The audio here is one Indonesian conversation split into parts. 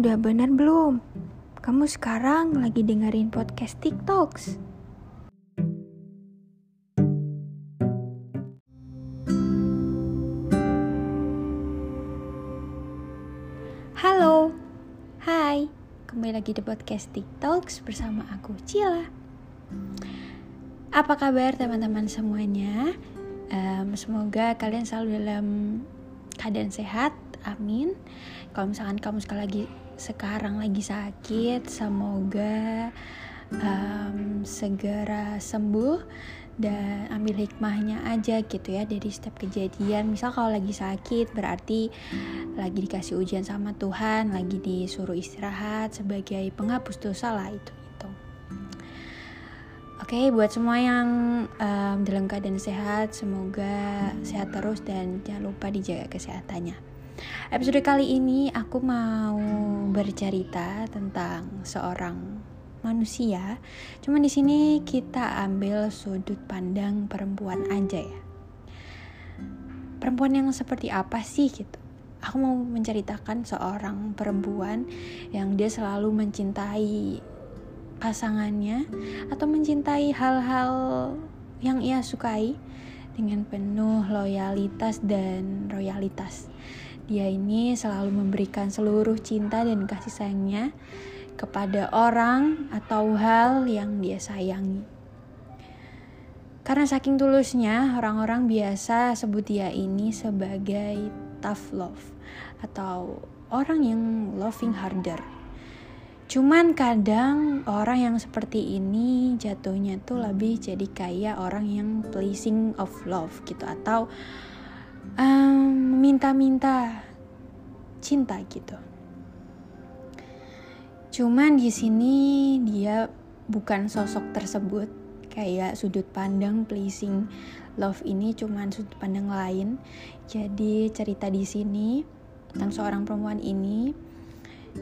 udah benar belum? Kamu sekarang lagi dengerin podcast TikToks. Halo, hai, kembali lagi di podcast TikToks bersama aku Cila. Apa kabar teman-teman semuanya? Um, semoga kalian selalu dalam keadaan sehat, amin. Kalau misalkan kamu sekali lagi sekarang lagi sakit, semoga um, segera sembuh dan ambil hikmahnya aja gitu ya dari setiap kejadian. Misal kalau lagi sakit berarti lagi dikasih ujian sama Tuhan, lagi disuruh istirahat sebagai penghapus dosa lah itu itu. Oke, okay, buat semua yang um, dalam keadaan sehat, semoga sehat terus dan jangan lupa dijaga kesehatannya. Episode kali ini aku mau bercerita tentang seorang manusia. Cuman di sini kita ambil sudut pandang perempuan aja ya. Perempuan yang seperti apa sih gitu? Aku mau menceritakan seorang perempuan yang dia selalu mencintai pasangannya atau mencintai hal-hal yang ia sukai dengan penuh loyalitas dan royalitas. Dia ini selalu memberikan seluruh cinta dan kasih sayangnya kepada orang atau hal yang dia sayangi. Karena saking tulusnya, orang-orang biasa sebut dia ini sebagai tough love atau orang yang loving harder. Cuman kadang orang yang seperti ini jatuhnya tuh lebih jadi kayak orang yang pleasing of love gitu atau um, minta-minta cinta gitu. Cuman di sini dia bukan sosok tersebut kayak sudut pandang pleasing love ini cuman sudut pandang lain. Jadi cerita di sini tentang seorang perempuan ini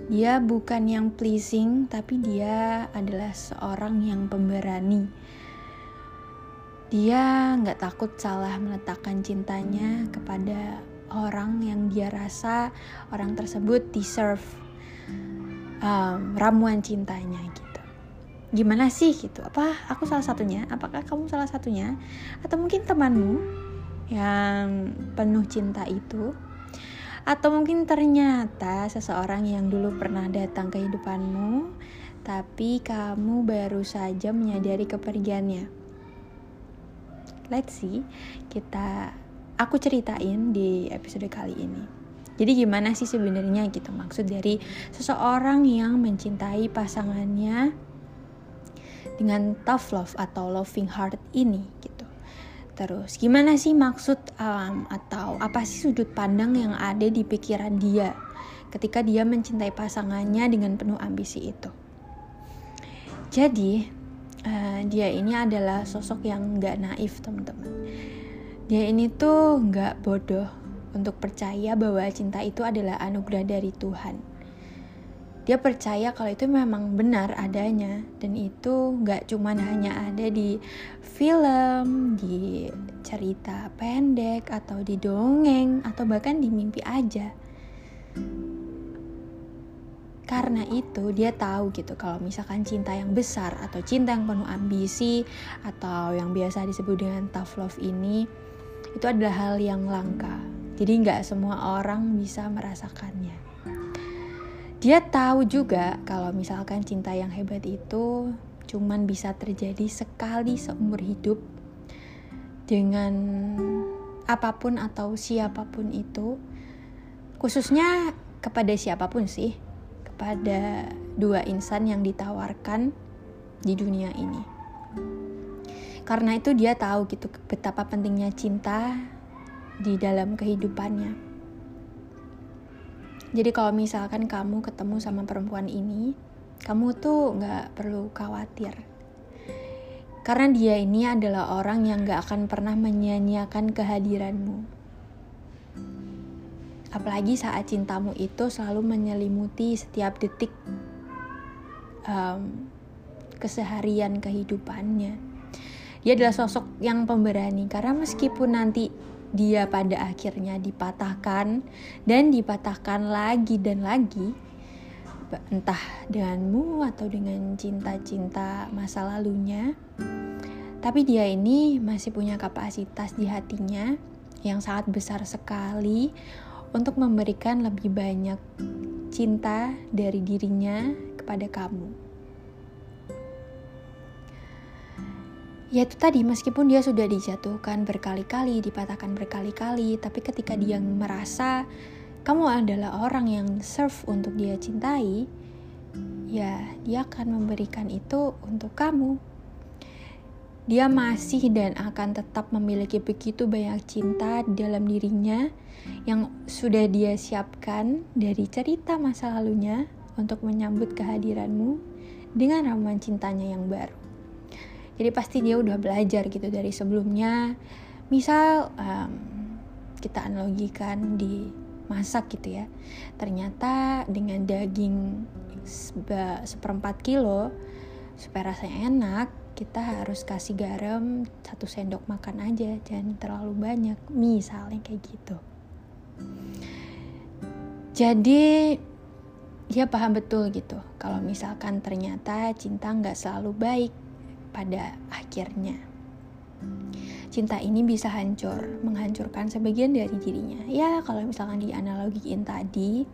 dia bukan yang pleasing tapi dia adalah seorang yang pemberani dia nggak takut salah meletakkan cintanya kepada orang yang dia rasa orang tersebut deserve um, ramuan cintanya gitu. Gimana sih gitu? Apa aku salah satunya? Apakah kamu salah satunya? Atau mungkin temanmu yang penuh cinta itu? Atau mungkin ternyata seseorang yang dulu pernah datang ke hidupanmu, tapi kamu baru saja menyadari kepergiannya let's see kita aku ceritain di episode kali ini. Jadi gimana sih sebenarnya gitu maksud dari seseorang yang mencintai pasangannya dengan tough love atau loving heart ini gitu. Terus gimana sih maksud um, atau apa sih sudut pandang yang ada di pikiran dia ketika dia mencintai pasangannya dengan penuh ambisi itu. Jadi uh, dia ini adalah sosok yang nggak naif teman-teman dia ini tuh nggak bodoh untuk percaya bahwa cinta itu adalah anugerah dari Tuhan dia percaya kalau itu memang benar adanya dan itu nggak cuman hanya ada di film, di cerita pendek atau di dongeng atau bahkan di mimpi aja. Karena itu dia tahu gitu kalau misalkan cinta yang besar atau cinta yang penuh ambisi atau yang biasa disebut dengan tough love ini itu adalah hal yang langka. Jadi nggak semua orang bisa merasakannya. Dia tahu juga kalau misalkan cinta yang hebat itu cuman bisa terjadi sekali seumur hidup dengan apa pun atau siapa pun itu khususnya kepada siapa pun sih pada dua insan yang ditawarkan di dunia ini. Karena itu dia tahu gitu betapa pentingnya cinta di dalam kehidupannya. Jadi kalau misalkan kamu ketemu sama perempuan ini, kamu tuh nggak perlu khawatir. Karena dia ini adalah orang yang gak akan pernah menyia-nyiakan kehadiranmu apalagi saat cintamu itu selalu menyelimuti setiap detik um, keseharian kehidupannya. Dia adalah sosok yang pemberani karena meskipun nanti dia pada akhirnya dipatahkan dan dipatahkan lagi dan lagi, entah denganmu atau dengan cinta-cinta masa lalunya. Tapi dia ini masih punya kapasitas di hatinya yang sangat besar sekali untuk memberikan lebih banyak cinta dari dirinya kepada kamu. Ya itu tadi, meskipun dia sudah dijatuhkan berkali-kali, dipatahkan berkali-kali, tapi ketika dia merasa kamu adalah orang yang serve untuk dia cintai, ya dia akan memberikan itu untuk kamu. Dia masih dan akan tetap memiliki begitu banyak cinta di dalam dirinya yang sudah dia siapkan dari cerita masa lalunya untuk menyambut kehadiranmu dengan ramuan cintanya yang baru. Jadi pasti dia udah belajar gitu dari sebelumnya. Misal um, kita analogikan di masak gitu ya. Ternyata dengan daging seperempat kilo supaya rasanya enak kita harus kasih garam satu sendok makan aja jangan terlalu banyak misalnya kayak gitu jadi dia paham betul gitu kalau misalkan ternyata cinta nggak selalu baik pada akhirnya. Cinta ini bisa hancur, menghancurkan sebagian dari dirinya. Ya, kalau misalkan dianalogiin tadi,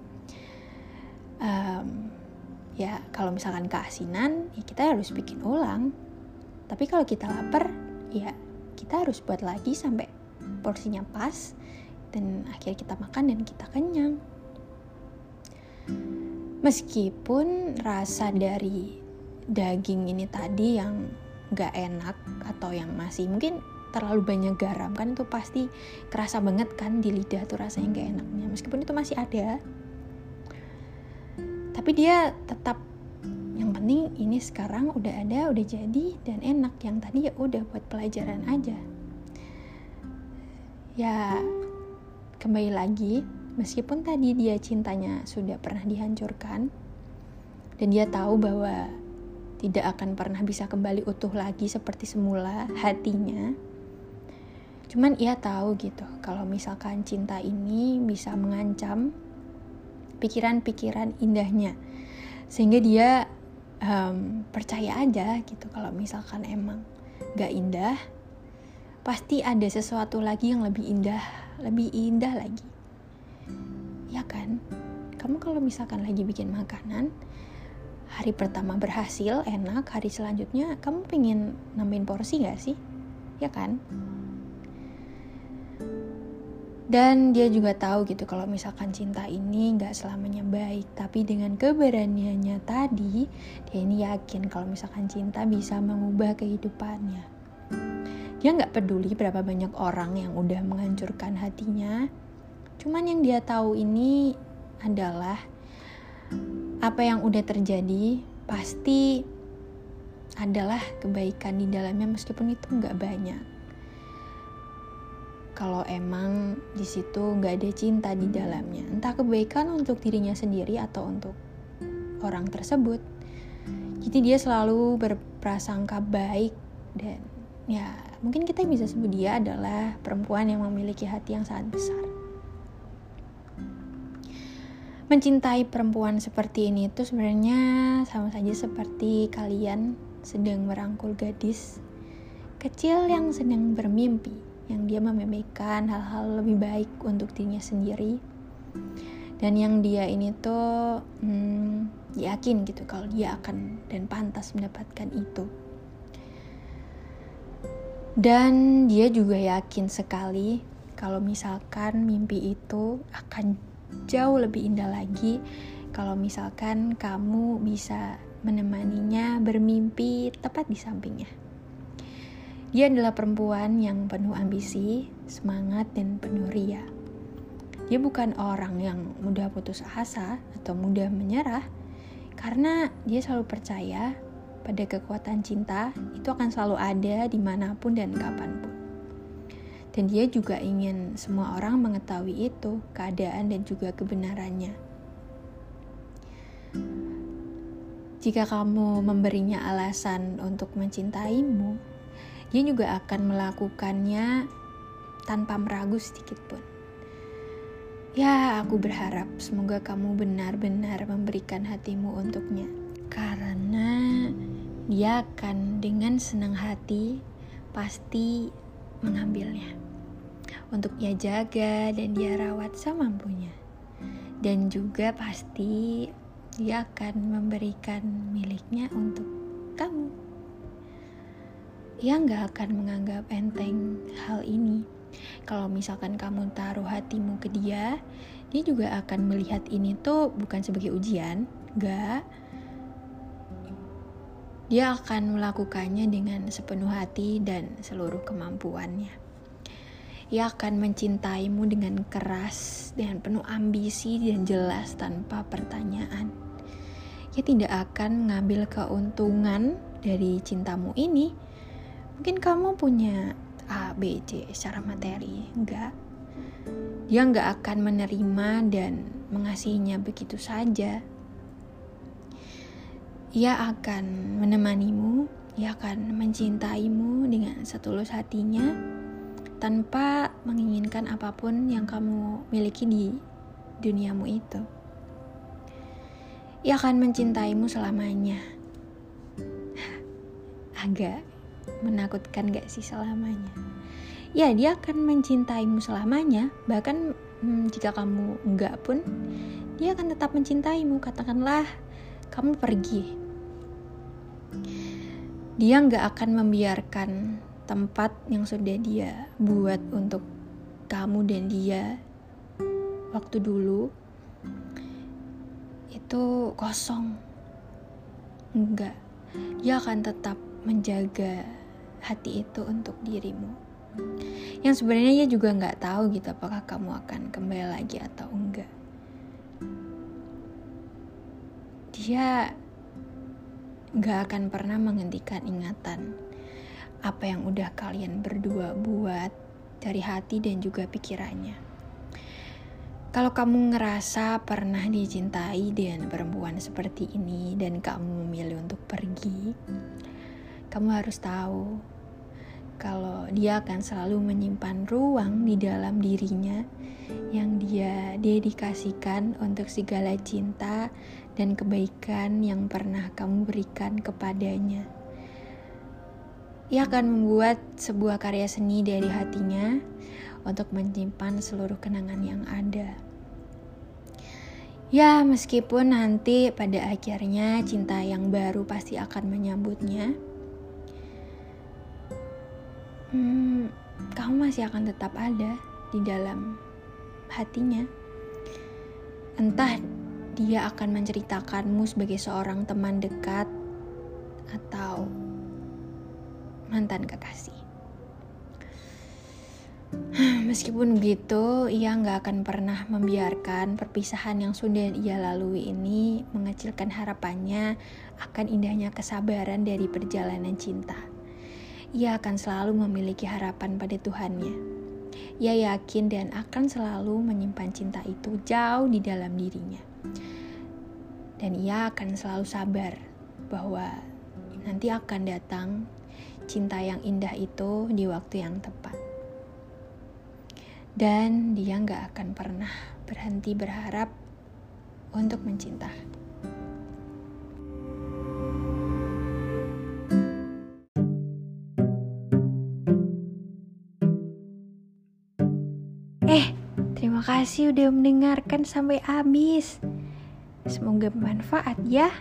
um, ya kalau misalkan keasinan, ya kita harus bikin ulang. Tapi kalau kita lapar, ya kita harus buat lagi sampai porsinya pas dan akhirnya kita makan dan kita kenyang. Meskipun rasa dari daging ini tadi yang gak enak atau yang masih mungkin terlalu banyak garam kan itu pasti kerasa banget kan di lidah tuh rasanya gak enaknya meskipun itu masih ada tapi dia tetap penting ini sekarang udah ada udah jadi dan enak yang tadi ya udah buat pelajaran aja ya kembali lagi meskipun tadi dia cintanya sudah pernah dihancurkan dan dia tahu bahwa tidak akan pernah bisa kembali utuh lagi seperti semula hatinya. Cuman ia tahu gitu, kalau misalkan cinta ini bisa mengancam pikiran-pikiran indahnya. Sehingga dia um, percaya aja gitu kalau misalkan emang gak indah, pasti ada sesuatu lagi yang lebih indah, lebih indah lagi. Ya kan? Kamu kalau misalkan lagi bikin makanan, hari pertama berhasil enak hari selanjutnya kamu pengen nambahin porsi gak sih ya kan dan dia juga tahu gitu kalau misalkan cinta ini gak selamanya baik. Tapi dengan keberaniannya tadi dia ini yakin kalau misalkan cinta bisa mengubah kehidupannya. Dia gak peduli berapa banyak orang yang udah menghancurkan hatinya. Cuman yang dia tahu ini adalah apa yang udah terjadi pasti adalah kebaikan di dalamnya meskipun itu nggak banyak. Kalau emang di situ nggak ada cinta di dalamnya, entah kebaikan untuk dirinya sendiri atau untuk orang tersebut. Jadi dia selalu berprasangka baik dan ya mungkin kita bisa sebut dia adalah perempuan yang memiliki hati yang sangat besar mencintai perempuan seperti ini itu sebenarnya sama saja seperti kalian sedang merangkul gadis kecil yang sedang bermimpi, yang dia memimpikan hal-hal lebih baik untuk dirinya sendiri. Dan yang dia ini tuh hmm, yakin gitu kalau dia akan dan pantas mendapatkan itu. Dan dia juga yakin sekali kalau misalkan mimpi itu akan jauh lebih indah lagi kalau misalkan kamu bisa menemaninya bermimpi tepat di sampingnya. Dia adalah perempuan yang penuh ambisi, semangat, dan penuh ria. Dia bukan orang yang mudah putus asa atau mudah menyerah, karena dia selalu percaya pada kekuatan cinta itu akan selalu ada di mana pun dan kapan pun. Dan dia juga ingin semua orang mengetahui itu, keadaan dan juga kebenarannya. Jika kamu memberinya alasan untuk mencintaimu, dia juga akan melakukannya tanpa meragu sedikit pun. Ya, aku berharap semoga kamu benar-benar memberikan hatimu untuknya. Karena dia akan dengan senang hati pasti mengambilnya. Untuk ia jaga dan dia rawat semampunya. Dan juga pasti dia akan memberikan miliknya untuk kamu. Ia nggak akan menganggap enteng hal ini kalau misalkan kamu taruh hatimu ke dia, dia juga akan melihat ini tuh bukan sebagai ujian, enggak. Dia akan melakukannya dengan sepenuh hati dan seluruh kemampuannya. Ia akan mencintaimu dengan keras, dengan penuh ambisi dan jelas tanpa pertanyaan. Ia tidak akan mengambil keuntungan dari cintamu ini. Mungkin kamu punya A, B, C secara materi. Enggak. Dia enggak akan menerima dan mengasihinya begitu saja. Ia akan menemanimu, ia akan mencintaimu dengan setulus hatinya tanpa menginginkan apa pun yang kamu miliki di duniamu itu. Ia akan mencintaimu selamanya. Agak menakutkan gak sih selamanya? Ya, dia akan mencintaimu selamanya, bahkan hmm, jika kamu enggak pun, dia akan tetap mencintaimu. Katakanlah kamu pergi, dia nggak akan membiarkan tempat yang sudah dia buat untuk kamu dan dia waktu dulu itu kosong. Enggak, dia akan tetap menjaga hati itu untuk dirimu. Yang sebenarnya dia juga nggak tahu gitu apakah kamu akan kembali lagi atau enggak. Dia nggak akan pernah menghentikan ingatan apa yang udah kalian berdua buat dari hati dan juga pikirannya. Kalau kamu ngerasa pernah dicintai dengan perempuan seperti ini dan kamu memilih untuk pergi, kamu harus tahu kalau dia akan selalu menyimpan ruang di dalam dirinya yang dia dedikasikan untuk segala cinta dan kebaikan yang pernah kamu berikan kepadanya. Ia akan membuat sebuah karya seni dari hatinya untuk menyimpan seluruh kenangan yang ada. Ya, meskipun nanti pada akhirnya cinta yang baru pasti akan menyambutnya hmm, kamu masih akan tetap ada di dalam hatinya. Entah dia akan menceritakanmu sebagai seorang teman dekat atau mantan kekasih. Meskipun begitu, ia nggak akan pernah membiarkan perpisahan yang sudah ia lalui ini mengecilkan harapannya akan indahnya kesabaran dari perjalanan cinta ia akan selalu memiliki harapan pada Tuhannya. Ia yakin dan akan selalu menyimpan cinta itu jauh di dalam dirinya. Dan ia akan selalu sabar bahwa nanti akan datang cinta yang indah itu di waktu yang tepat. Dan dia nggak akan pernah berhenti berharap untuk mencinta. Kasih udah mendengarkan sampai habis. Semoga bermanfaat ya.